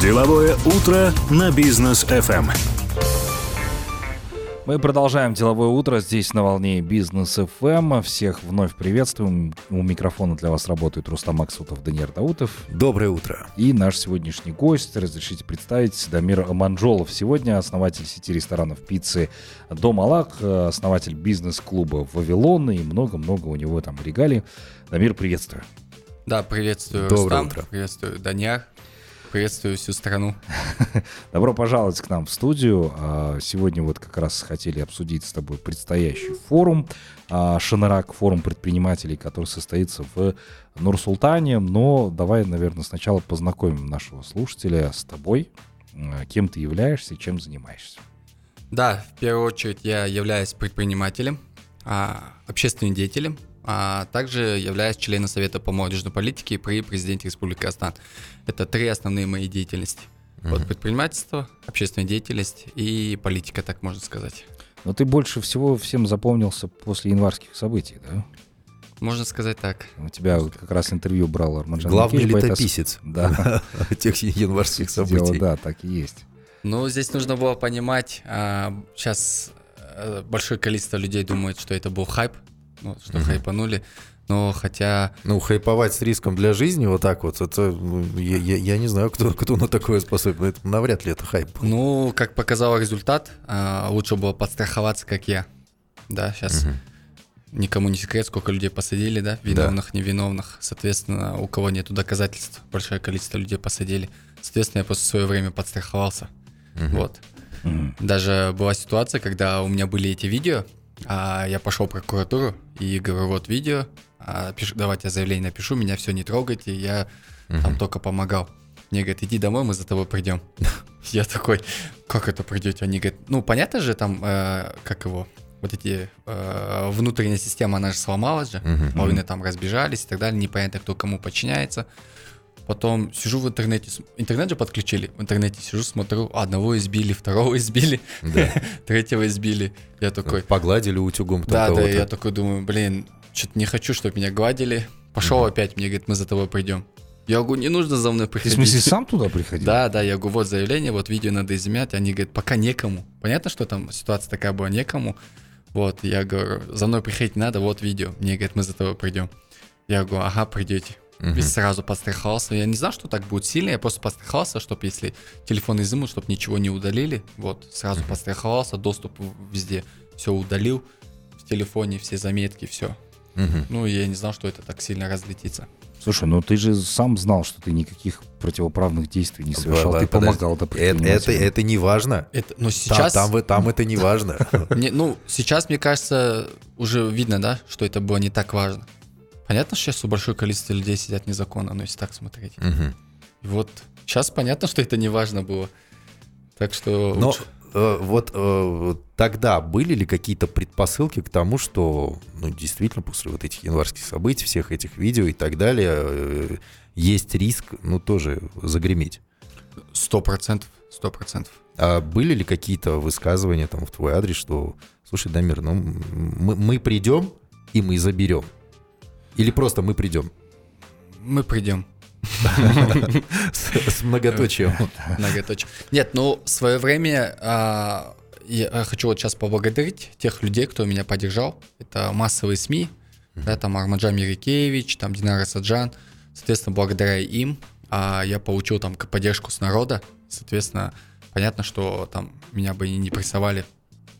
Деловое утро на бизнес FM. Мы продолжаем деловое утро здесь на волне Бизнес FM. Всех вновь приветствуем. У микрофона для вас работает Рустам Максутов, Даниил Даутов. Доброе утро. И наш сегодняшний гость, разрешите представить, Дамир Манжолов. Сегодня основатель сети ресторанов пиццы Дом Алак, основатель бизнес-клуба Вавилон и много-много у него там регалий. Дамир, приветствую. Да, приветствую, Доброе Рустам, утро. приветствую, Даняр, приветствую всю страну. Добро пожаловать к нам в студию. А, Сегодня вот как раз хотели обсудить с тобой предстоящий форум а, Шанарак, форум предпринимателей, который состоится в Нур-Султане. Но давай, наверное, сначала познакомим нашего слушателя с тобой. А, Кем ты являешься чем занимаешься? Да, в первую очередь я являюсь предпринимателем, общественным деятелем, а также являюсь членом Совета по молодежной политике при президенте Республики Казахстан. Это три основные мои деятельности. Вот предпринимательство, общественная деятельность и политика, так можно сказать. Но ты больше всего всем запомнился после январских событий, да? Можно сказать так. У тебя вот как раз интервью брал Арманджан Главный Макеев, летописец Да, тех январских дело, событий. да, так и есть. Ну, здесь нужно было понимать, сейчас большое количество людей думает, что это был хайп, ну, что хайпанули, но хотя Ну, хайповать с риском для жизни вот так вот, это, я, я- я не знаю, кто, кто на такое способен. Это навряд ли это хайп. Ну, как показал результат, а, лучше было подстраховаться, как я. Да, сейчас никому не секрет, сколько людей посадили, да, виновных, невиновных. Соответственно, у кого нету доказательств, большое количество людей посадили. Соответственно, я просто в свое время подстраховался. Вот. Мгм. Даже была ситуация, когда у меня были эти видео, а я пошел в прокуратуру и говорю, вот видео, а, пишу, давайте я заявление напишу, меня все не трогайте, я там только помогал. Мне говорят, иди домой, мы за тобой придем. Я такой, как это придете? Они говорят, ну понятно же там, э, как его, вот эти э, внутренняя система, она же сломалась же, половины там разбежались и так далее, непонятно, кто кому подчиняется. Потом сижу в интернете, интернет же подключили, в интернете сижу, смотрю, одного избили, второго избили, Да. третьего избили. Я такой, Погладили утюгом да, да, я такой думаю, блин, что-то не хочу, чтобы меня гладили. Пошел опять, мне говорит, мы за тобой придем. Я говорю, не нужно за мной Ты, в приходить. смысле, сам туда приходил? Да, да, я говорю, вот заявление, вот видео надо изъять. Они говорят, пока некому. Понятно, что там ситуация такая была, некому. Вот, я говорю, за мной приходить не надо, вот видео. Мне говорят, мы за тобой придем. Я говорю, ага, придете. Мгм. Весь сразу подстраховался. Я не знал, что так будет сильно, я просто подстраховался, чтобы если телефон изымут, чтобы ничего не удалили. Вот, сразу подстраховался, доступ везде. Все удалил в телефоне, все заметки, все. Мгм. Ну, я не знал, что это так сильно разлетится. Слушай, ну ты же сам знал, что ты никаких противоправных действий не совершал. Ты подожди. помогал да, Это, это, это не важно. Это, но Там, сейчас... там, вы- там это не важно. Ну, сейчас, мне кажется, уже видно, да, что это было не так важно. Понятно, что сейчас у большое количество людей сидят незаконно, но если так смотреть. Мгм. И вот сейчас понятно, что это не важно было. Так что Но лучше- э, вот э, тогда были ли какие-то предпосылки к тому, что, ну, действительно, после вот этих январских событий, всех этих видео и так далее, э, есть риск, ну, тоже загреметь? сто процентов, сто процентов. А были ли какие-то высказывания там в твой адрес, что, слушай, Дамир, ну, мы, мы придем и мы заберем? Или просто мы придем? Мы придем. С, многоточием. Многоточие. Нет, ну, в свое время а, я хочу вот сейчас поблагодарить тех людей, кто меня поддержал. Это массовые СМИ, да, там Армаджан Мирикевич, там Динара Саджан. Соответственно, благодаря им а, я получил там поддержку с народа. Соответственно, понятно, что там меня бы не прессовали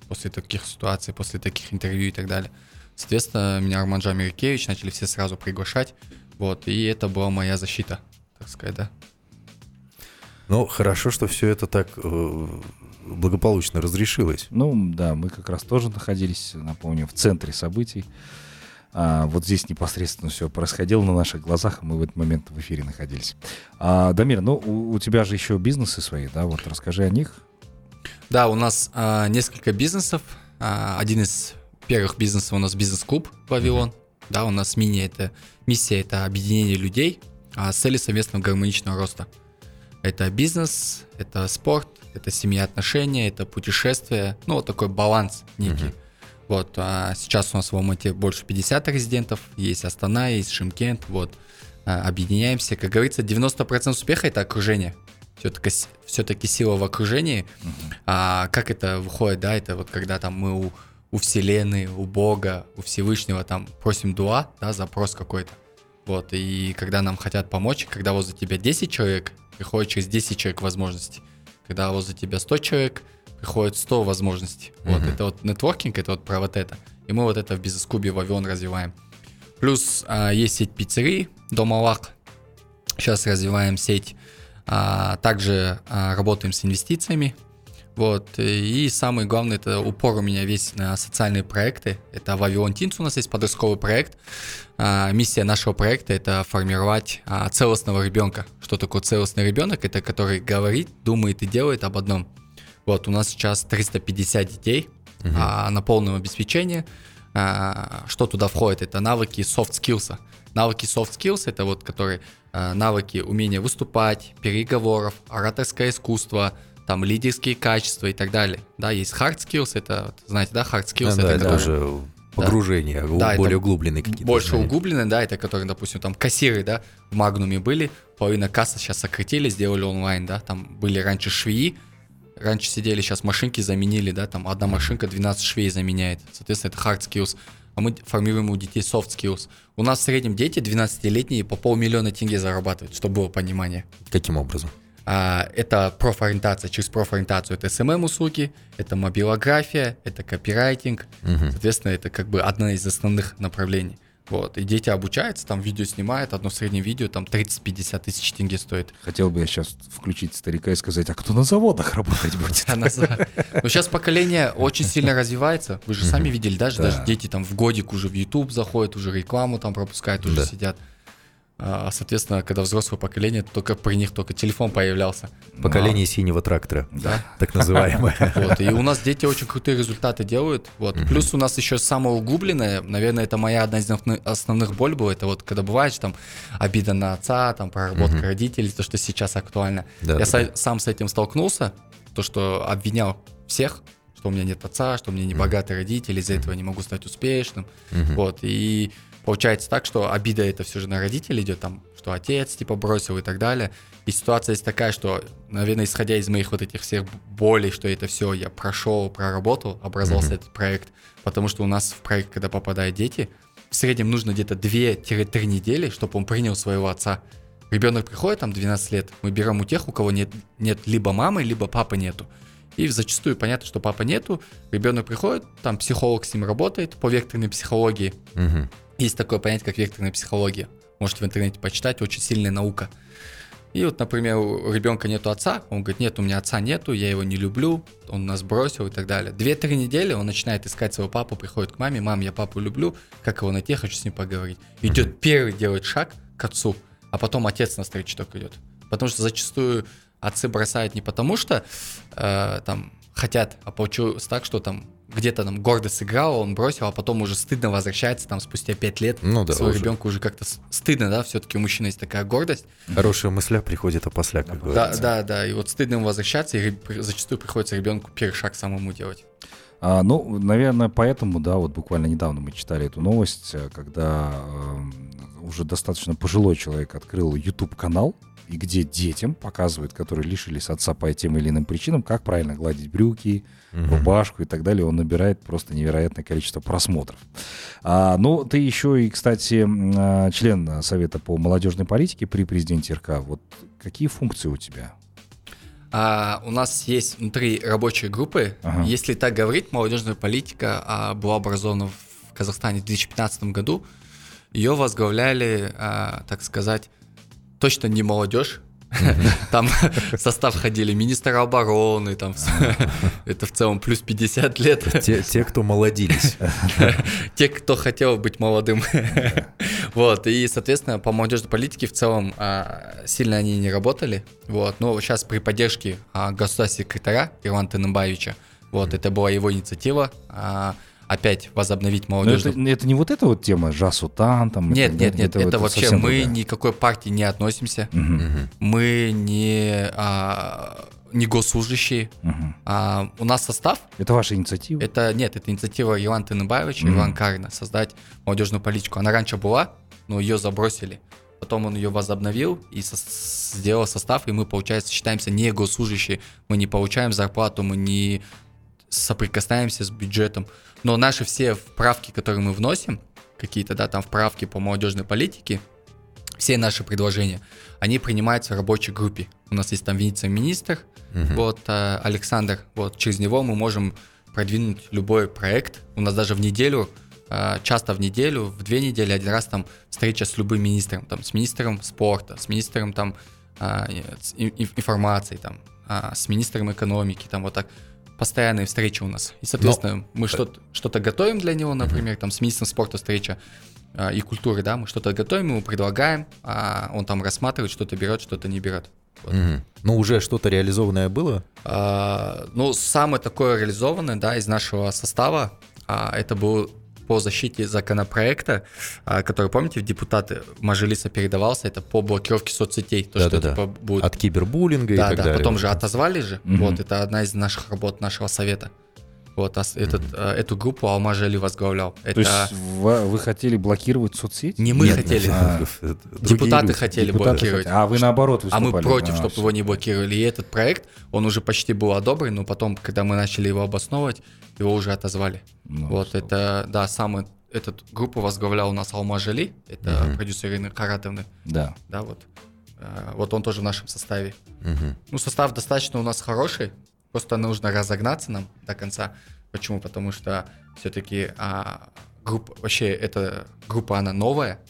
после таких ситуаций, после таких интервью и так далее. Соответственно, меня Арманджан Мирикевич начали все сразу приглашать. Вот, и это была моя защита, так сказать, да. Ну, хорошо, что все это так э, благополучно разрешилось. Ну, да, мы как раз тоже находились, напомню, в центре событий. А, вот здесь непосредственно все происходило на наших глазах, и мы в этот момент в эфире находились. А, Дамир, ну, у, у тебя же еще бизнесы свои, да? Вот расскажи о них. Да, у нас а, несколько бизнесов. А, один из первых бизнесов у нас бизнес-клуб «Вавилон». Да, у нас мини это миссия это объединение людей а, с целью совместного гармоничного роста. Это бизнес, это спорт, это семья отношения, это путешествия, ну вот такой баланс некий. Вот а, сейчас у нас в Алмате больше 50 резидентов, есть Астана, есть Шимкент, вот А, объединяемся, как говорится, 90% успеха это окружение. все-таки, все-таки сила в окружении. А как это выходит, да, это вот когда там мы у, у Вселенной, у Бога, у Всевышнего там просим дуа, да, запрос какой-то. Вот, и когда нам хотят помочь, когда возле тебя 10 человек, приходит через 10 человек возможностей. Когда возле тебя 100 человек, приходит 100 возможностей. Вот, это вот нетворкинг, это вот про вот это. И мы вот это в бизнес-кубе Вавилон развиваем. Плюс а, есть сеть пиццерий, Домалак. Сейчас развиваем сеть. А, также а, работаем с инвестициями. Вот. И самый главный, это упор у меня весь на социальные проекты. Это Вавилон Тинс у нас есть подростковый проект. А, миссия нашего проекта это формировать а, целостного ребенка. Что такое целостный ребенок? Это который говорит, думает и делает об одном. Вот у нас сейчас 350 детей Мгм. а, на полном обеспечении. А, что туда входит? Это навыки soft skills. Навыки soft skills это вот которые а, навыки умения выступать, переговоров, ораторское искусство, там лидерские качества и так далее. Да, есть hard skills, это, знаете, да, hard skills, Да, это, это которые- уже погружение, Да, это более углубленные какие-то. больше знания. углубленные, да, это которые, допустим, там кассиры, да, в Магнуме были, половина кассы сейчас сократили, сделали онлайн, да, там были раньше швеи, раньше сидели, сейчас машинки заменили, да, там одна машинка 12 швей заменяет, соответственно, это hard skills, а мы формируем у детей soft skills. У нас в среднем дети 12-летние по полмиллиона тенге зарабатывают, чтобы было понимание. Каким образом? А, это профориентация, через профориентацию это SMM-услуги, это мобилография, это копирайтинг, Мгм. Соответственно, это как бы одна из основных направлений. Вот, и дети обучаются, там видео снимают, одно среднее видео там 30-50 тысяч тенге стоит. Хотел бы я сейчас включить старика и сказать, а кто на заводах работать будет? Но сейчас поколение очень сильно развивается. Вы же сами видели, даже, Да. даже дети там в годик уже в YouTube заходят, уже рекламу там пропускают, уже сидят. А, Соответственно, когда взрослое поколение, только при них только телефон появлялся. Поколение синего трактора, Да. так называемое. Вот, и у нас дети очень крутые результаты делают. Вот. Плюс у нас еще самое углубленное, наверное, это моя одна из основных- боль была, это вот когда бывает, что там обида на отца, там проработка Мгм. родителей, то, что сейчас актуально. Да, Я да, са- да. сам с этим столкнулся, то, что обвинял всех, что у меня нет отца, что у меня не богатые родители, из-за этого не могу стать успешным. Мгм. Вот, и получается так, что обида это все же на родителей идет, там, что отец типа бросил и так далее. И ситуация есть такая, что, наверное, исходя из моих вот этих всех болей, что это все я прошел, проработал, образовался Мгм. этот проект. Потому что у нас в проект, когда попадают дети, в среднем нужно где-то 2-3 недели, чтобы он принял своего отца. Ребенок приходит, там 12 лет, мы берем у тех, у кого нет, нет либо мамы, либо папы нету. И зачастую понятно, что папа нету, ребенок приходит, там психолог с ним работает по векторной психологии. Мгм. Есть такое понятие, как векторная психология. Можете в интернете почитать, очень сильная наука. И вот, например, у ребенка нету отца, он говорит, нет, у меня отца нету, я его не люблю, он нас бросил и так далее. Две-три недели он начинает искать своего папу, приходит к маме, мам, я папу люблю, как его найти, я хочу с ним поговорить. Идет первый, делает шаг к отцу, а потом отец на встречу только идет. Потому что зачастую отцы бросают не потому, что э, там хотят, а получилось так, что там где-то там гордо сыграл, он бросил, а потом уже стыдно возвращается там спустя пять лет. Ну да, своему уже. ребенку уже как-то стыдно, да, все-таки у мужчины есть такая гордость. Хорошая мысля приходит опосля, как Да, говорится. да, да, и вот стыдно ему возвращаться, и зачастую приходится ребенку первый шаг самому делать. А, ну, наверное, поэтому, да, вот буквально недавно мы читали эту новость, э, когда эм, уже достаточно пожилой человек открыл YouTube-канал, и где детям показывают, которые лишились отца по тем или иным причинам, как правильно гладить брюки, рубашку и так далее. Он набирает просто невероятное количество просмотров. А, ну, ты еще и, кстати, а, член Совета по молодежной политике при президенте РК. Вот какие функции у тебя? А, у нас есть внутри рабочей группы. Ага. Если так говорить, молодежная политика а, была образована в Казахстане в 2015 году. Ее возглавляли, а, так сказать, точно не молодежь. Там в состав ходили министр обороны, там это в целом плюс 50 лет. Те, те, кто молодились. Те, кто хотел быть молодым. Вот, и, соответственно, по молодежной политике в целом а, сильно они не работали. Вот, но сейчас при поддержке а, государственного секретаря Ивана Тынымбаевича, вот, это была его инициатива, а, опять возобновить Ну, это, это не вот эта вот тема Жасутан там? Нет, так нет, нет, это, вот вообще совсем мы другая. никакой партии не относимся, Мгм. мы не, а, не госслужащие. мгм. А, у нас состав Это ваша инициатива? Это нет, это инициатива Ивана Тыныбаевича, Мгм. Ивана Карина, создать молодежную политику. Она раньше была, но ее забросили. потом он ее возобновил и со- сделал состав, и мы, получается, считаемся не госслужащие, мы не получаем зарплату, мы не соприкасаемся с бюджетом. Но наши все вправки, которые мы вносим, какие-то, да, там вправки по молодежной политике, все наши предложения, они принимаются в рабочей группе. У нас есть там вице-министр, вот э, Александр, вот через него мы можем продвинуть любой проект. У нас даже в неделю, э, часто в неделю, в две недели, один раз там встреча с любым министром, там с министром спорта, с министром там э, информации, там, с министром экономики, там вот так постоянные встречи у нас. И, соответственно, мы что-то, что-то готовим для него, например, там с министром спорта встреча а, и культуры, да, мы что-то готовим, ему предлагаем, а он там рассматривает, что-то берет, что-то не берет. Вот. Мгм. Ну, уже что-то реализованное было? А, ну, самое такое реализованное, да, из нашего состава, а, это был по защите законопроекта, а, который, помните, в депутаты Мажилиса передавался, это по блокировке соцсетей, то, что Да-да-да. типа будет... От кибербуллинга и да, так да, далее. потом же отозвали же, Мгм. вот, это одна из наших работ нашего совета. Вот, ас- этот, а, эту группу Алмаз Жали возглавлял. То Это есть вы, вы хотели блокировать соцсети? не мы Нет, хотели, а, депутаты люди. хотели Депутаты блокировать. хотели. А вы наоборот А мы выступали? против, А, чтобы всё. его не блокировали. И этот проект, он уже почти был одобрен, но потом, когда мы начали его обосновывать, его уже отозвали. Ну, вот слава это, да, самый, этот группу возглавлял у нас Алма Жали, это Мгм. продюсер Ирины Харатовны, Да. да, вот. Э, Вот он тоже в нашем составе. Мгм. Ну, состав достаточно у нас хороший, просто нужно разогнаться нам до конца. Почему? Потому что все-таки группа, вообще эта группа, она новая,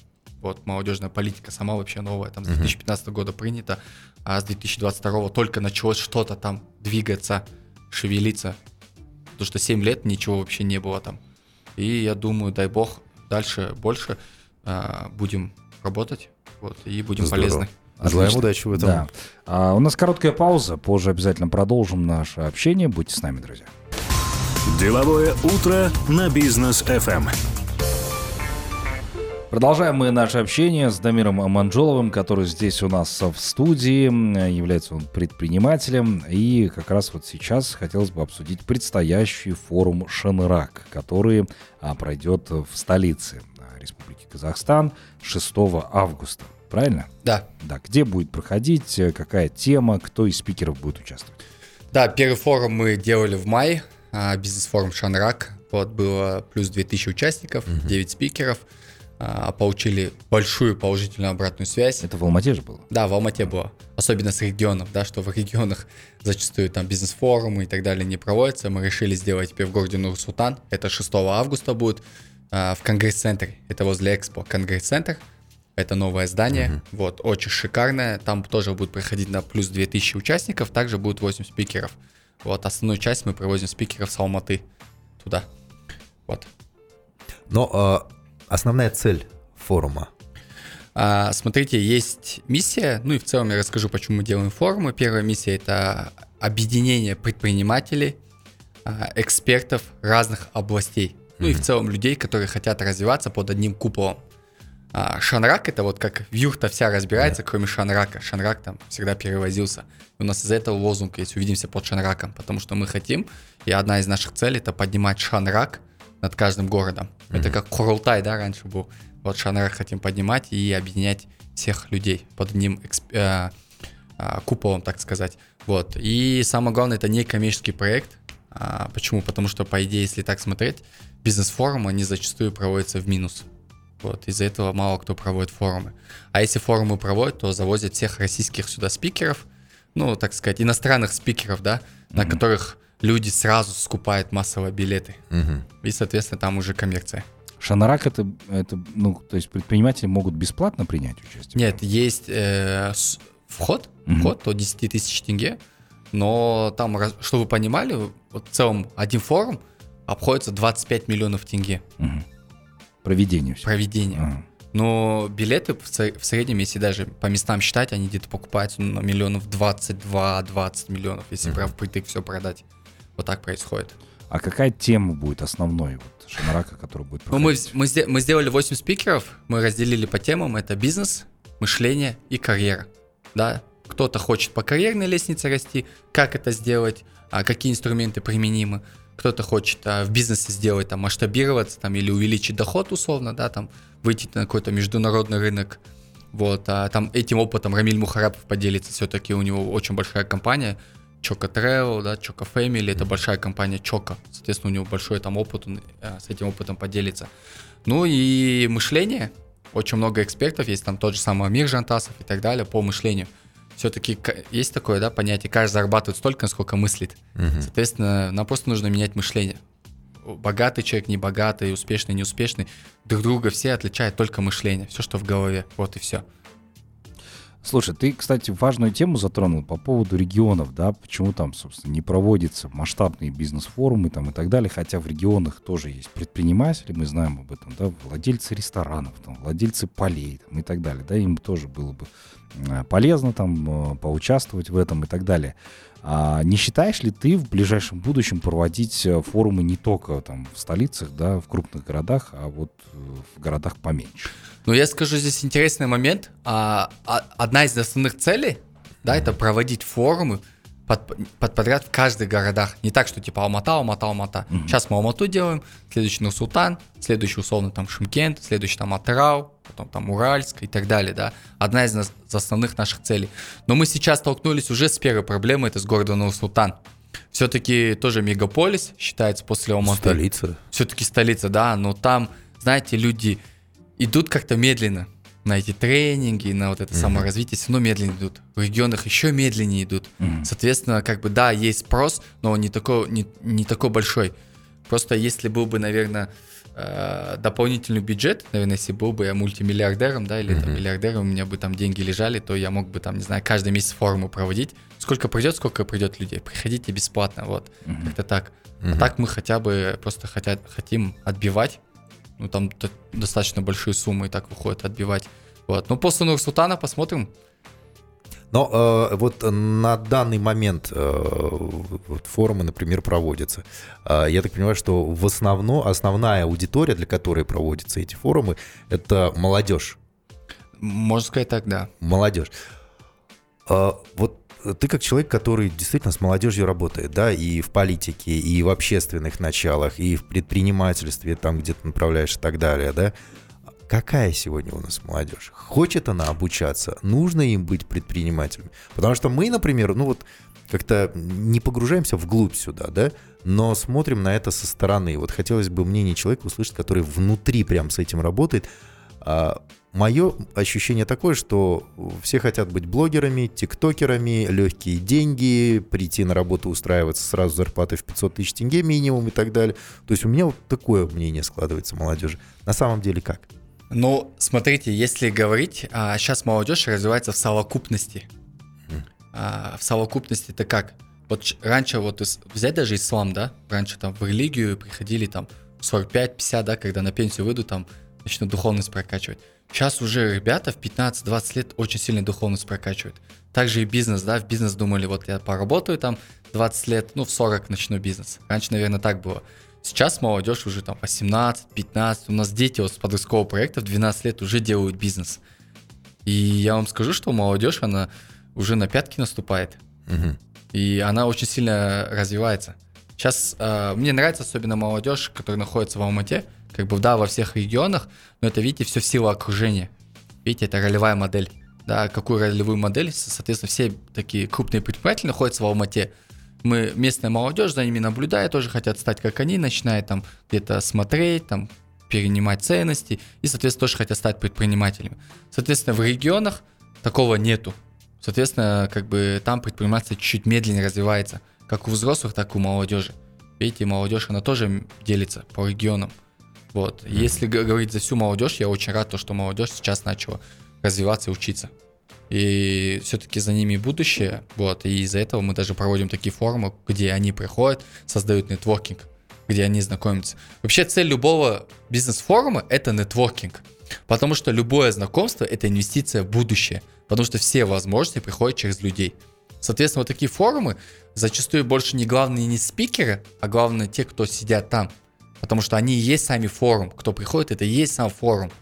вот, молодежная политика сама вообще новая, там с 2015 года принята, а с 2022 только началось что-то там двигаться, шевелиться, потому что 7 лет ничего вообще не было там. И я думаю, дай бог, дальше больше а, будем работать, вот, и будем Здорово. полезны. Желаем Отлично. удачи в этом. Да. А, у нас короткая пауза, позже обязательно продолжим наше общение. Будьте с нами, друзья. Деловое утро на бизнес FM. Продолжаем мы наше общение с Дамиром Манжоловым, который здесь у нас в студии, является он предпринимателем, и как раз вот сейчас хотелось бы обсудить предстоящий форум Шанрак, который а, пройдет в столице а, Республики Казахстан 6 августа. Правильно? Да, Да, где будет проходить, э, какая тема, кто из спикеров будет участвовать? Да, первый форум мы делали в мае, а, бизнес-форум Шанрак. Вот было плюс 2000 участников, 9 спикеров. А, Получили большую положительную обратную связь. Это в Алмате же было? Да, в Алмате было. Особенно с регионов, да, что в регионах зачастую там бизнес-форумы и так далее не проводятся. Мы решили сделать теперь в городе Нур-Султан. Это 6 августа будет а, в Конгресс-центре. Это возле Экспо Конгресс-центр. Это новое здание. Вот, очень шикарное. Там тоже будет проходить на плюс 2000 участников. Также будет 8 спикеров. Вот, основную часть мы привозим спикеров с Алматы туда. Вот. Но а, основная цель форума. А, смотрите, есть миссия, ну и в целом я расскажу, почему мы делаем форумы. Первая миссия это объединение предпринимателей, а, экспертов разных областей. Ну и в целом людей, которые хотят развиваться под одним куполом. А, Шанрак это вот как юрта вся разбирается, кроме Шанрака. Шанрак там всегда перевозился. И у нас из-за этого лозунг есть «Увидимся под Шанраком», потому что мы хотим, и одна из наших целей это поднимать Шанрак над каждым городом. Это как Курултай, да, раньше был. Вот Шанрак хотим поднимать и объединять всех людей под одним эксп- э, а, куполом, так сказать. Вот. И самое главное, это не коммерческий проект. А, почему? Потому что, по идее, если так смотреть, бизнес-форумы, они зачастую проводятся в минус. Вот, из-за этого мало кто проводит форумы. А если форумы проводят, то завозят всех российских сюда спикеров, ну, так сказать, иностранных спикеров, да, на которых люди сразу скупают массово билеты. Мгм. И, соответственно, там уже коммерция. Шанрак это, это, ну, то есть предприниматели могут бесплатно принять участие? Нет, есть э, вход, Мгм. вход до 10 тысяч тенге, но там, чтобы вы понимали, вот в целом один форум обходится 25 миллионов тенге Мгм. Проведение все. проведения. Но билеты в сре- в среднем, если даже по местам считать, они где-то покупаются ну, на миллионов 22-20 миллионов, если прям впритык все продать. Вот так происходит. А какая тема будет основной вот Шанрака, который будет Ну, мы, проходить? мы, мы сделали 8 спикеров, мы разделили по темам. Это бизнес, мышление и карьера. Да? Кто-то хочет по карьерной лестнице расти, как это сделать, а какие инструменты применимы. Кто-то хочет а, в бизнесе сделать, там, масштабироваться там, или увеличить доход условно, да, там, выйти на какой-то международный рынок. Вот, а там этим опытом Рамиль Мухарапов поделится. Все-таки у него очень большая компания. Choco Travel, да, Choco Family, это большая компания Choco. Соответственно, у него большой там опыт, он э, с этим опытом поделится. Ну и мышление. Очень много экспертов, есть там тот же самый Амир Жантасов и так далее по мышлению. Все-таки есть такое да, понятие, каждый зарабатывает столько, насколько мыслит. Мгм. Соответственно, нам просто нужно менять мышление. Богатый человек, небогатый, успешный, неуспешный, друг друга все отличают только мышление, все, что в голове, вот и все. Слушай, ты, кстати, важную тему затронул по поводу регионов, да, почему там, собственно, не проводятся масштабные бизнес-форумы там и так далее, хотя в регионах тоже есть предприниматели, мы знаем об этом, да, владельцы ресторанов, там, владельцы полей там, и так далее, да, им тоже было бы полезно там э, поучаствовать в этом и так далее. А не считаешь ли ты в ближайшем будущем проводить э, форумы не только там в столицах, да, в крупных городах, а вот э, в городах поменьше? Но я скажу здесь интересный момент. А, а- одна из основных целей, да, это проводить форумы под, под подряд в каждых городах. Не так, что типа Алмата, Алмата, Алмата. Сейчас мы Алмату делаем, следующий Нур-Султан, следующий условно там Шымкент, следующий там Атырау, потом там Уральск и так далее, да. Одна из нас- из основных наших целей. Но мы сейчас столкнулись уже с первой проблемой, это с городом Нур-Султан. Все-таки тоже мегаполис считается после Алматы Столица. все-таки столица, да, но там, знаете, люди идут как-то медленно на эти тренинги, на вот это саморазвитие, все равно медленно идут. В регионах еще медленнее идут. Соответственно, как бы, да, есть спрос, но он не такой, не, не такой большой. Просто если был бы, наверное, э, дополнительный бюджет, наверное, если был бы я мультимиллиардером, да, или там миллиардером, у меня бы там деньги лежали, то я мог бы там, не знаю, каждый месяц форумы проводить. Сколько придет, сколько придет людей. Приходите бесплатно, вот. Как-то так. А так мы хотя бы просто хотят, хотим отбивать. Ну, там достаточно большие суммы и так выходит отбивать. Вот. Ну, после Нур-Султана посмотрим. Но э, вот на данный момент э, вот форумы, например, проводятся. Э, я так понимаю, что в основном основная аудитория, для которой проводятся эти форумы, это молодежь. Можно сказать так, да. Молодежь. А, Вот ты как человек, который действительно с молодежью работает, да, и в политике, и в общественных началах, и в предпринимательстве, там, где ты направляешь и так далее, да, какая сегодня у нас молодежь? Хочет она обучаться? Нужно им быть предпринимателями? Потому что мы, например, ну вот как-то не погружаемся вглубь сюда, да, но смотрим на это со стороны. Вот хотелось бы мнение человека услышать, который внутри прям с этим работает. А, Мое ощущение такое, что все хотят быть блогерами, тиктокерами, легкие деньги, прийти на работу, устраиваться сразу зарплатой в 500 тысяч тенге минимум и так далее. То есть у меня вот такое мнение складывается молодежи. На самом деле как? Ну, смотрите, если говорить, а, сейчас молодежь развивается в совокупности. А, в совокупности это как? Вот раньше вот взять даже ислам, да, раньше там в религию приходили там 45-50, да, когда на пенсию выйдут, там начнут духовность прокачивать. Сейчас уже ребята в 15-20 лет очень сильно духовность прокачивают. Также и бизнес, да, в бизнес думали, вот я поработаю там 20 лет, ну в 40 начну бизнес. Раньше, наверное, так было. Сейчас молодежь уже там 18, 15, у нас дети вот с подросткового проекта в 12 лет уже делают бизнес. И я вам скажу, что молодежь, она уже на пятки наступает. Мгм. И она очень сильно развивается. Сейчас э, мне нравится особенно молодежь, которая находится в Алмате, как бы да, во всех регионах, но это, видите, все в силу окружения. Видите, это ролевая модель. Да, какую ролевую модель, со- соответственно, все такие крупные предприниматели находятся в Алмате. Мы, местная молодежь за ними наблюдая, тоже хотят стать как они, начинает там где-то смотреть, там перенимать ценности, и, соответственно, тоже хотят стать предпринимателями. Соответственно, в регионах такого нету. Соответственно, как бы там предпринимательство чуть-чуть медленнее развивается, как у взрослых, так и у молодежи. Видите, молодежь, она тоже делится по регионам. Вот. Если говорить за всю молодежь, я очень рад, то, что молодежь сейчас начала развиваться и учиться. И все-таки за ними будущее. Вот. И из-за этого мы даже проводим такие форумы, где они приходят, создают нетворкинг, где они знакомятся. Вообще цель любого бизнес-форума – это нетворкинг. Потому что любое знакомство – это инвестиция в будущее. Потому что все возможности приходят через людей. Соответственно, вот такие форумы зачастую больше не главные не спикеры, а главное те, кто сидят там. Потому что они и есть сами форум. Кто приходит, это и есть сам форум.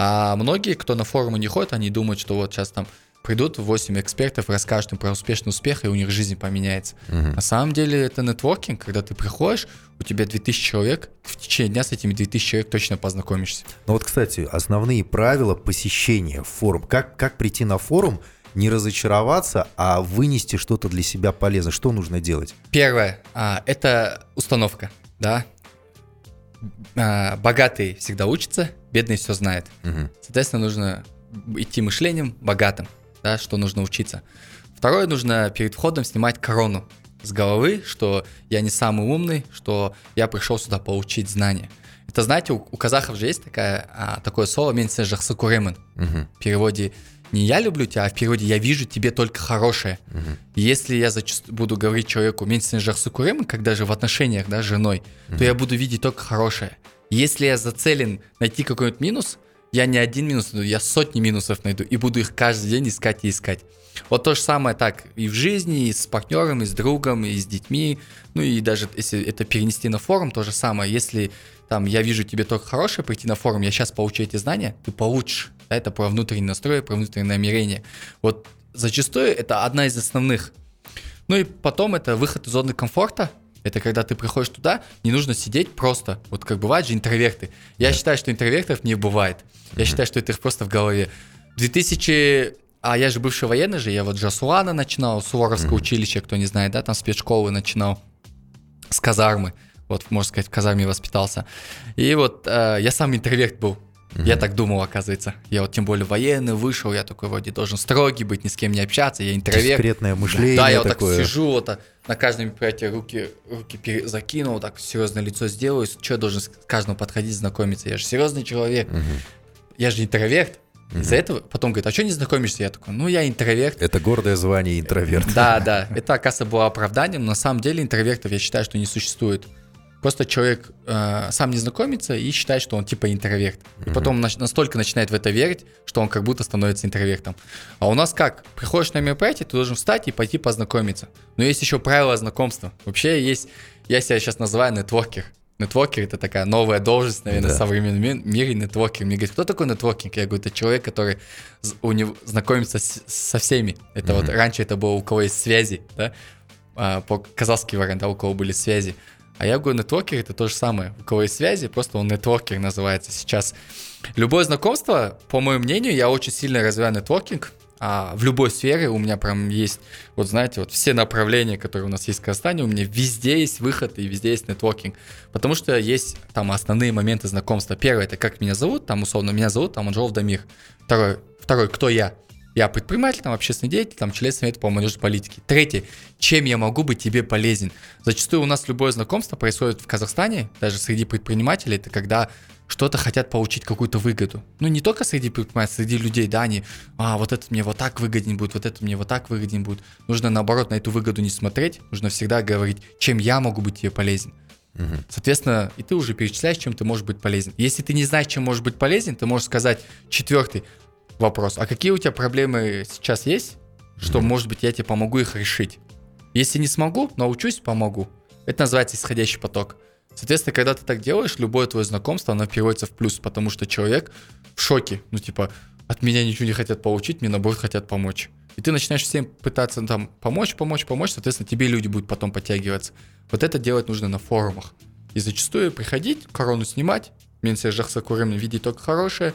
А многие, кто на форумы не ходит, они думают, что вот сейчас там придут 8 экспертов, расскажут им про успешный успех, и у них жизнь поменяется. Мгм. На самом деле это нетворкинг, когда ты приходишь, у тебя 2000 человек, в течение дня с этими 2000 человек точно познакомишься. Ну вот, кстати, основные правила посещения форум. Как, как прийти на форум, не разочароваться, а вынести что-то для себя полезное? Что нужно делать? Первое, а, это установка, да. А, богатые всегда учатся, бедные все знают. Мгм. Соответственно, нужно идти мышлением богатым, да, что нужно учиться. Второе, нужно перед входом снимать корону с головы, что я не самый умный, что я пришел сюда получить знания. Это, знаете, у, у казахов же есть такая, а, такое слово «мен сен жақсы көремін». Мгм. В переводе не «я люблю тебя», а в переводе «я вижу тебе только хорошее». И Если я зачаст- буду говорить человеку «мен сен жақсы көремін», когда же в отношениях, да, с женой, то я буду видеть только хорошее. Если я зацелен найти какой-нибудь минус, я не один минус найду, я сотни минусов найду и буду их каждый день искать и искать. Вот то же самое так и в жизни, и с партнером, и с другом, и с детьми. Ну и даже если это перенести на форум, то же самое. Если там я вижу тебе только хорошее, прийти на форум, я сейчас получу эти знания, ты получишь. Да, Это про внутренний настрой, про внутреннее намерение. Вот зачастую это одна из основных. Ну и потом это выход из зоны комфорта. Это когда ты приходишь туда, не нужно сидеть просто. Вот как бывают же интроверты. Я считаю, что интровертов не бывает. Я считаю, что это их просто в голове. 2000... А я же бывший военный же, я вот Жасуана начинал, Суворовское училище, кто не знает, да, там спецшколы начинал, с казармы. Вот, можно сказать, в казарме воспитался. И вот э, я сам интроверт был. Я так думал, оказывается. Я вот тем более военный вышел, я такой вроде должен строгий быть, ни с кем не общаться, я интроверт. Дискретное мышление Да, я вот такое. так сижу, вот на каждом мероприятии руки, руки закинул, так серьезное лицо сделаю. Что я должен с каждому подходить, знакомиться? Я же серьезный человек. Я же интроверт. Из-за этого потом говорит, а что не знакомишься? Я такой, ну я интроверт. Это гордое звание интроверт. Да, да, это, оказывается, было оправданием. но На самом деле интровертов я считаю, что не существует. Просто человек э, сам не знакомится и считает, что он типа интроверт. И потом нач- настолько начинает в это верить, что он как будто становится интровертом. А у нас как? Приходишь на мероприятие, ты должен встать и пойти познакомиться. Но есть еще правила знакомства. Вообще есть, я себя сейчас называю нетворкер. Нетворкер это такая новая должность, наверное, Да. в современном ми- мире нетворкер. Мне говорят, кто такой нетворкинг? Я говорю, это человек, который у него знакомится с- со всеми. Это вот раньше это было у кого есть связи, да, а, по казахский вариант, да, у кого были связи. А я говорю, нетворкер это то же самое. У кого есть связи, просто он нетворкер называется сейчас. Любое знакомство, по моему мнению, я очень сильно развиваю нетворкинг. А в любой сфере у меня прям есть, вот знаете, вот все направления, которые у нас есть в Казахстане, у меня везде есть выход и везде есть нетворкинг. Потому что есть там основные моменты знакомства. Первое, это как меня зовут, там условно меня зовут, там Анжелов Дамир. Второе, второй, кто я? Я предприниматель, там, общественный деятель, там, член совета по молодежной политике. Третье, чем я могу быть тебе полезен? Зачастую у нас любое знакомство происходит в Казахстане, даже среди предпринимателей, это когда что-то хотят получить какую-то выгоду. Ну, не только среди предпринимателей, среди людей, да, они, а, вот это мне вот так выгоднее будет, вот это мне вот так выгоднее будет. Нужно, наоборот, на эту выгоду не смотреть, нужно всегда говорить, чем я могу быть тебе полезен. Соответственно, и ты уже перечисляешь, чем ты можешь быть полезен. Если ты не знаешь, чем можешь быть полезен, ты можешь сказать четвертый вопрос. А какие у тебя проблемы сейчас есть, что, может быть, я тебе помогу их решить? Если не смогу, научусь, помогу. Это называется исходящий поток. Соответственно, когда ты так делаешь, любое твое знакомство, оно переводится в плюс, потому что человек в шоке. Ну, типа, от меня ничего не хотят получить, мне наоборот хотят помочь. И ты начинаешь всем пытаться там помочь, помочь, помочь, соответственно, тебе люди будут потом подтягиваться. Вот это делать нужно на форумах. И зачастую приходить, корону снимать, меньше жахса курим, видеть только хорошее,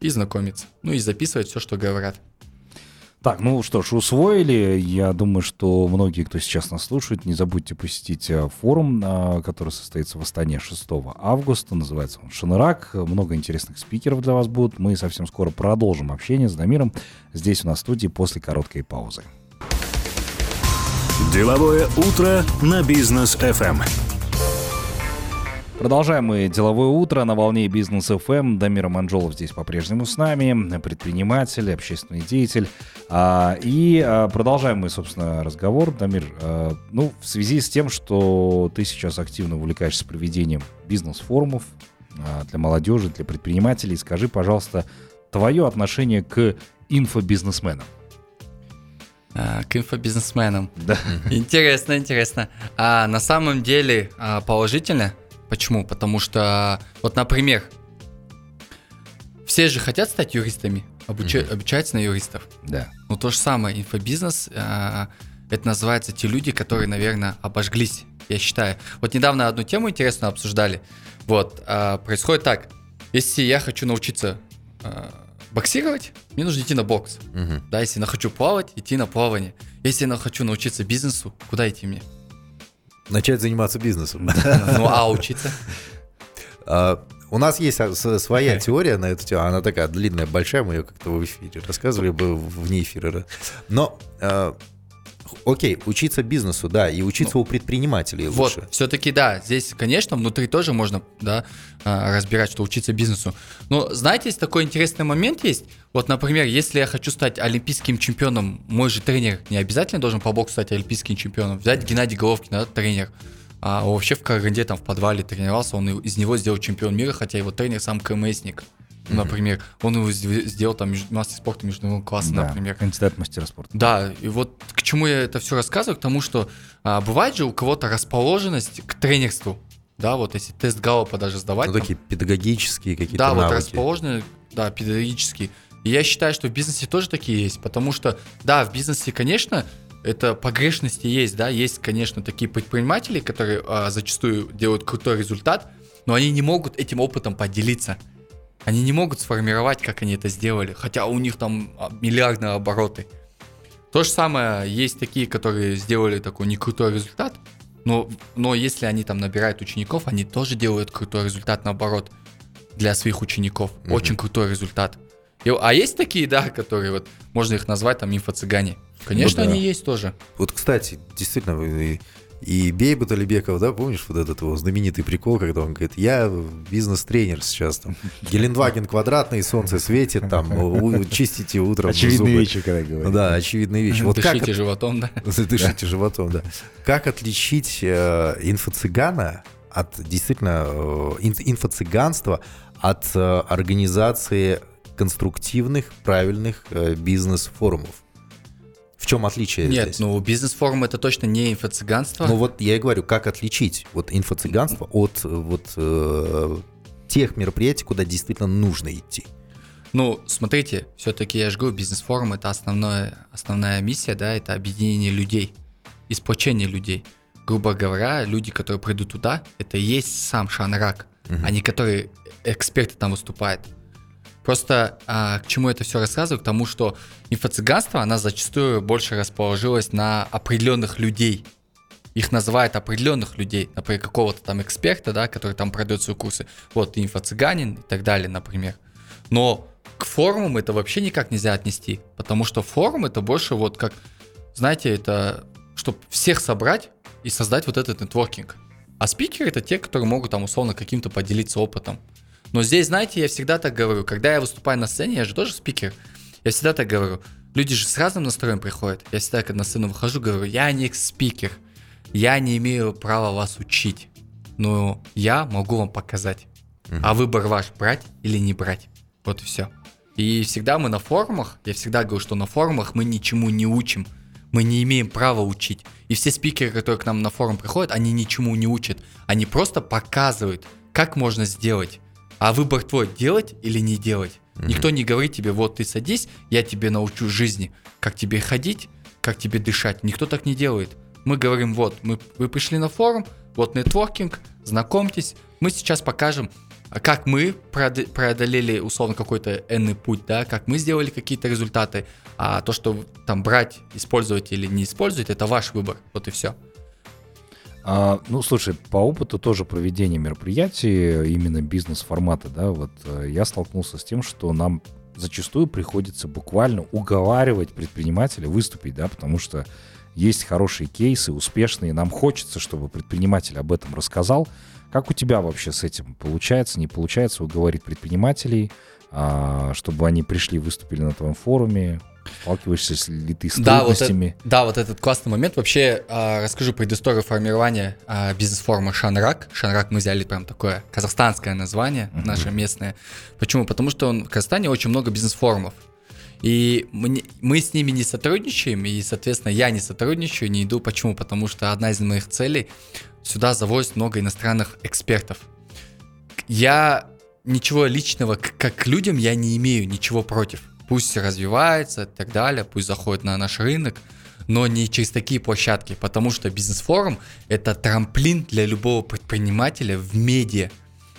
и знакомиться. Ну и записывать все, что говорят. Так, ну что ж, усвоили. Я думаю, что многие, кто сейчас нас слушает, не забудьте посетить э, форум, а, который состоится в Астане 6 августа. Называется он «Шанрак». Много интересных спикеров для вас будут. Мы совсем скоро продолжим общение с Дамиром здесь у нас в студии после короткой паузы. Деловое утро на бизнес FM. Продолжаем мы деловое утро на волне бизнес ФМ. Дамир Манжолов здесь по-прежнему с нами, предприниматель, общественный деятель. А, и а, продолжаем мы, собственно, разговор. Дамир, а, ну, в связи с тем, что ты сейчас активно увлекаешься проведением бизнес-форумов для молодежи, для предпринимателей, скажи, пожалуйста, твое отношение к инфобизнесменам. К инфобизнесменам. Да. Интересно, интересно. А на самом деле положительно. Почему? Потому что, вот, например, все же хотят стать юристами. обуча- обучается на юристов. Да. Ну, то же самое, инфобизнес, э, это называется те люди, которые, наверное, обожглись, я считаю. Вот недавно одну тему интересную обсуждали. Вот, э, происходит так. Если я хочу научиться э, боксировать, мне нужно идти на бокс. Мгм. Да, если я хочу плавать, идти на плавание. Если я хочу научиться бизнесу, куда идти мне? Начать заниматься бизнесом. Ну, а учиться? А, У нас есть а, своя теория на эту тему. Она такая длинная, большая. Мы ее как-то в эфире рассказывали бы вне эфира. Но, а, окей, учиться бизнесу, да, и учиться у предпринимателей Вот, лучше. все-таки да, здесь, конечно, внутри тоже можно, да, а, разбирать, что учиться бизнесу. Но, знаете, есть такой интересный момент есть. Вот, например, если я хочу стать олимпийским чемпионом, мой же тренер не обязательно должен по боксу стать олимпийским чемпионом. Взять Геннадий Головкин, да, тренер. А вообще в Караганде там в подвале тренировался, он из него сделал чемпион мира, хотя его тренер сам КМСник. Ну, Например, он его сде- сделал там мастер спорта международного класса, Да, например. Кандидат мастера спорта. Да, и вот к чему я это все рассказываю, к тому, что а, бывает же у кого-то расположенность к тренерству. Да, вот если тест Галлопа даже сдавать. Ну, там, такие педагогические какие-то да, вот навыки. расположены, да, педагогически. И я считаю, что в бизнесе тоже такие есть, потому что, да, в бизнесе, конечно, это погрешности есть, да, есть, конечно, такие предприниматели, которые а, зачастую делают крутой результат, но они не могут этим опытом поделиться. Они не могут сформировать, как они это сделали, хотя у них там а, миллиардные обороты. То же самое, есть такие, которые сделали такой не крутой результат, но, но если они там набирают учеников, они тоже делают крутой результат наоборот для своих учеников. Мгм. Очень крутой результат. И- а есть такие, да, которые вот, можно их назвать там инфо-цыгане. Конечно, Ну да. они есть тоже. Вот, кстати, действительно, и, и Бейбут Алибеков, да, помнишь вот этот его знаменитый прикол, когда он говорит, я бизнес-тренер сейчас там, Гелендваген квадратный, солнце светит, там, у- чистите утром Очевидные зубы». вещи, когда говорят. Да, очевидные вещи. Вот как Дышите животом, да. Дышите животом, да. Как отличить э, инфо-цыгана от действительно э, ин- инфо-цыганства от э, организации конструктивных, правильных э, бизнес-форумов? В чем отличие Нет, здесь? ну бизнес-форум это точно не инфо-цыганство. Ну вот я и говорю, как отличить вот инфо-цыганство от э, вот э, тех мероприятий, куда действительно нужно идти. Ну, смотрите, все-таки я же говорю, бизнес-форум это основное, основная миссия, да, это объединение людей, и сплочение людей. Грубо говоря, люди, которые придут туда, это и есть сам Шанрак, Мгм. а не которые эксперты там выступают. Просто а, к чему это все рассказываю? К тому, что инфо-цыганство, она зачастую больше расположилась на определенных людей. Их называют определенных людей, например, какого-то там эксперта, да, который там пройдет свои курсы. Вот, инфо-цыганин и так далее, например. Но к форумам это вообще никак нельзя отнести, потому что форум это больше вот как, знаете, это чтобы всех собрать и создать вот этот нетворкинг. А спикеры это те, которые могут там условно каким-то поделиться опытом. Но здесь, знаете, я всегда так говорю, когда я выступаю на сцене, я же тоже спикер, я всегда так говорю, люди же с разным настроем приходят. Я всегда, когда на сцену выхожу, говорю, я не спикер, я не имею права вас учить, но я могу вам показать. А выбор ваш, брать или не брать. Вот и все. И всегда мы на форумах, я всегда говорю, что на форумах мы ничему не учим. Мы не имеем права учить. И все спикеры, которые к нам на форум приходят, они ничему не учат. Они просто показывают, как можно сделать. А выбор твой, делать или не делать. Никто не говорит тебе, вот ты садись, я тебе научу жизни, как тебе ходить, как тебе дышать. Никто так не делает. Мы говорим, вот, мы, вы пришли на форум, вот нетворкинг, знакомьтесь, мы сейчас покажем, как мы преод- преодолели условно какой-то энный путь, да, как мы сделали какие-то результаты, а то, что там брать, использовать или не использовать, это ваш выбор, вот и все. А, ну, слушай, по опыту тоже проведения мероприятий, именно бизнес-формата, да, вот э, я столкнулся с тем, что нам зачастую приходится буквально уговаривать предпринимателя выступить, да, потому что есть хорошие кейсы, успешные, нам хочется, чтобы предприниматель об этом рассказал. Как у тебя вообще с этим получается, не получается уговорить предпринимателей, а, чтобы они пришли, выступили на твоем форуме? Сталкиваешься ли ты с Да, вот трудностями? Да, вот этот классный момент. Вообще, а, расскажу предысторию формирования а, бизнес-форума Шанрак. Шанрак мы взяли прям такое казахстанское название, Мгм. наше местное. Почему? Потому что он, в Казахстане очень много бизнес-форумов. И мы, мы с ними не сотрудничаем, и, соответственно, я не сотрудничаю, не иду. Почему? Потому что одна из моих целей сюда завозить много иностранных экспертов. Я ничего личного как к людям я не имею, ничего против. Пусть развивается и так далее, пусть заходит на наш рынок, но не через такие площадки, потому что бизнес-форум – это трамплин для любого предпринимателя в медиа.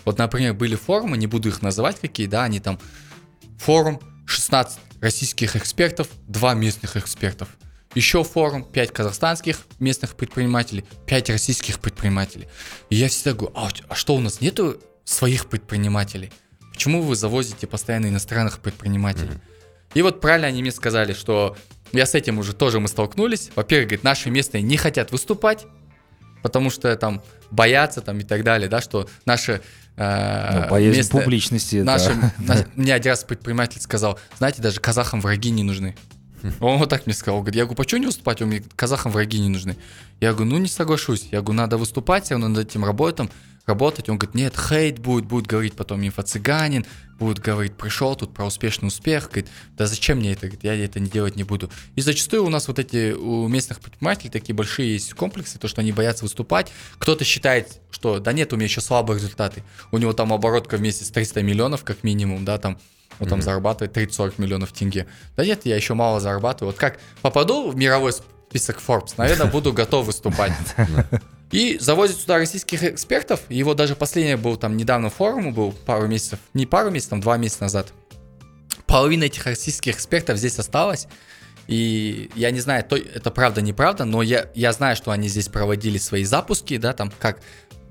Вот, например, были форумы, не буду их называть какие, да, они там форум 16 российских экспертов, 2 местных экспертов. Еще форум, 5 казахстанских местных предпринимателей, 5 российских предпринимателей. И я всегда говорю, а, а что у нас нету своих предпринимателей? Почему вы завозите постоянно иностранных предпринимателей? Mm-hmm. И вот правильно они мне сказали, что я с этим уже тоже мы столкнулись. Во-первых, говорит, наши местные не хотят выступать, потому что там боятся там и так далее, да, что наши э, ну, боязнь публичности. Наши, на, мне один раз предприниматель сказал, знаете, даже казахам враги не нужны. Он вот так мне сказал, говорит, я говорю, почему не выступать? Он мне казахам враги не нужны. Я говорю, ну не соглашусь. Я говорю, надо выступать, все равно над этим работаем, работать. Он говорит, нет, хейт будет, будет говорить потом инфо-цыганин, будет говорить, пришел тут про успешный успех. Говорит, да зачем мне это? Говорит, я это не делать не буду. И зачастую у нас вот эти, у местных предпринимателей такие большие есть комплексы, то, что они боятся выступать. Кто-то считает, что да нет, у меня еще слабые результаты. У него там оборотка в месяц 300 миллионов как минимум, да, там он там mm-hmm. зарабатывает 30-40 миллионов тенге. Да нет, я еще мало зарабатываю. Вот как попаду в мировой список Forbes, наверное, буду готов выступать. И завозят сюда российских экспертов. Его даже последний был там недавно форум был пару месяцев, не пару месяцев, там два месяца назад. Половина этих российских экспертов здесь осталась. И я не знаю, то, это правда, неправда, но я, я знаю, что они здесь проводили свои запуски, да, там как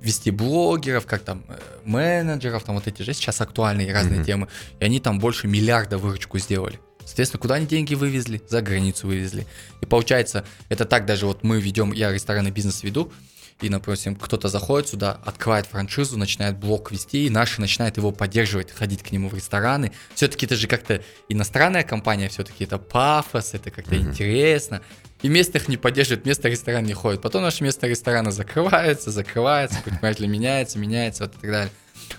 вести блогеров, как там э, менеджеров, там вот эти же сейчас актуальные разные mm-hmm. темы. И они там больше миллиарда выручку сделали. Соответственно, куда они деньги вывезли? За границу вывезли. И получается, это так даже вот мы ведем, я ресторанный бизнес веду, и, например, кто-то заходит сюда, открывает франшизу, начинает блог вести, и наши начинают его поддерживать, ходить к нему в рестораны. Все-таки это же как-то иностранная компания, все-таки это пафос, это как-то mm-hmm. интересно. И местных не поддерживают, место ресторан не ходит. Потом наше место ресторана закрывается, закрывается, предприниматель меняется, меняется, вот и так далее.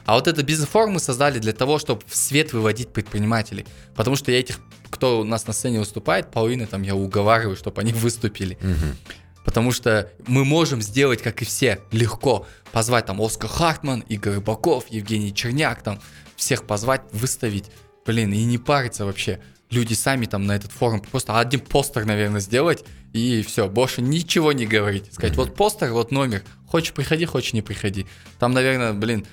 А вот это бизнес-форум мы создали для того, чтобы в свет выводить предпринимателей. Потому что я этих, кто у нас на сцене выступает, половина там я уговариваю, чтобы они выступили. Угу. Потому что мы можем сделать, как и все, легко. Позвать там Оскар Хартман, Игорь Рыбаков, Евгений Черняк, там всех позвать, выставить. Блин, и не париться вообще. Люди сами там на этот форум просто один постер, наверное, сделать, и все, больше ничего не говорить. Сказать, вот постер, вот номер. Хочешь приходи, хочешь не приходи. Там, наверное, блин,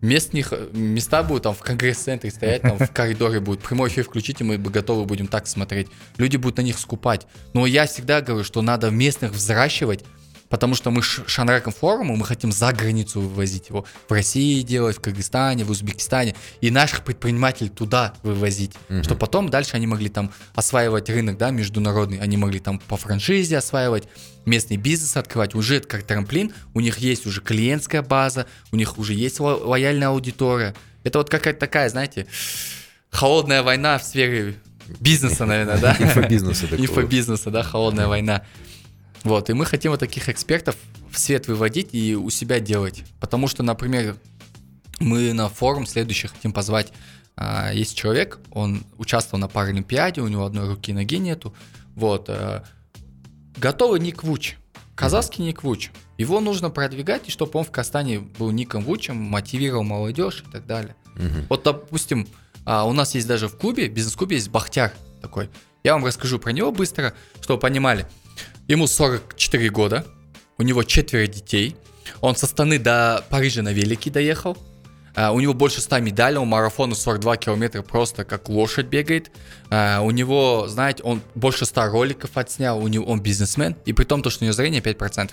местных, места будут там в конгресс-центре стоять, там в коридоре будет. Прямой эфир включите, мы бы готовы будем так смотреть. Люди будут на них скупать. Но я всегда говорю, что надо местных взращивать, потому что мы Шанраком форуму, мы хотим за границу вывозить его. В России делать, в Кыргызстане, в Узбекистане. И наших предпринимателей туда вывозить. Угу. Что потом дальше они могли там осваивать рынок, да, международный. Они могли там по франшизе осваивать, местный бизнес открывать. Уже это как трамплин. У них есть уже клиентская база, у них уже есть ло- лояльная аудитория. Это вот какая-то такая, знаете, холодная война в сфере бизнеса, наверное, да? Инфобизнеса. Инфобизнеса, да, холодная война. Вот, и мы хотим вот таких экспертов в свет выводить и у себя делать. Потому что, например, мы на форум следующий хотим позвать. А, есть человек, он участвовал на Паралимпиаде, у него одной руки и ноги нету. Вот. А, готовый Ник Вуч. Казахский Ник Вуч. Его нужно продвигать, и чтобы он в Кастане был Ником Вучем, мотивировал молодежь и так далее. Угу. Вот, допустим, а, у нас есть даже в клубе, бизнес-клубе есть Бахтяр такой. Я вам расскажу про него быстро, чтобы вы понимали. Ему 44 года, у него четверо детей. Он со Станы до Парижа на велике доехал. Uh, у него больше 100 медалей, он марафону 42 километра просто как лошадь бегает. Uh, у него, знаете, он больше 100 роликов отснял, у него, он бизнесмен, и при том, то, что у него зрение 5%.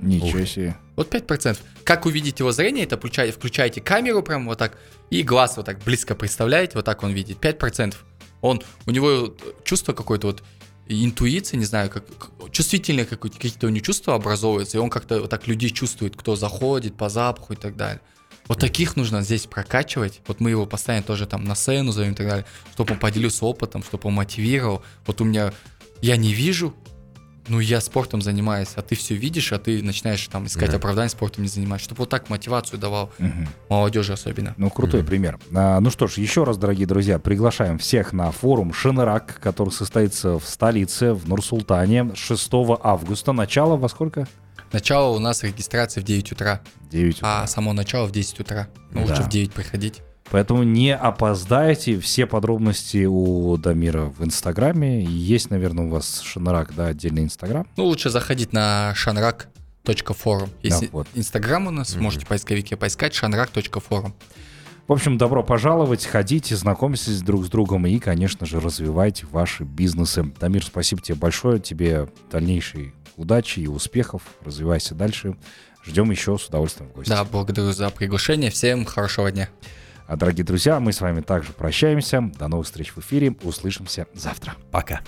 Ничего Ух. себе. Вот 5%. Как увидеть его зрение, это включаете, включаете камеру прям вот так, и глаз вот так близко представляете, вот так он видит. 5%. Он, у него чувство какое-то вот интуиция, не знаю, как, чувствительные какие-то у него чувства образовываются, и он как-то вот так людей чувствует, кто заходит по запаху и так далее. Вот таких нужно здесь прокачивать. Вот мы его постоянно тоже там на сцену зовем и так далее, чтобы он поделился опытом, чтобы он мотивировал. Вот у меня, я не вижу, ну я спортом занимаюсь, а ты все видишь, а ты начинаешь там искать mm-hmm. оправдание спортом не заниматься, чтобы вот так мотивацию давал mm-hmm. молодежи особенно. Ну крутой mm-hmm. пример. А, ну что ж, еще раз, дорогие друзья, приглашаем всех на форум Шинрак, который состоится в столице, в Нур-Султане 6 августа. Начало во сколько? Начало у нас регистрации в 9 утра. 9 утра. А само начало в 10 утра. Ну, да. лучше в 9 приходить. Поэтому не опоздайте. Все подробности у Дамира в Инстаграме. Есть, наверное, у вас Шанрак, да, отдельный Инстаграм. Ну, лучше заходить на shanrak.forum. Если Да, вот. Инстаграм у нас, можете в поисковике поискать shanrak.forum. В общем, добро пожаловать, ходите, знакомьтесь друг с другом и, конечно же, развивайте ваши бизнесы. Дамир, спасибо тебе большое, тебе дальнейшей удачи и успехов, развивайся дальше. Ждем еще с удовольствием в гости. Да, благодарю за приглашение. Всем хорошего дня. А, дорогие друзья, мы с вами также прощаемся. До новых встреч в эфире. Услышимся завтра. Пока.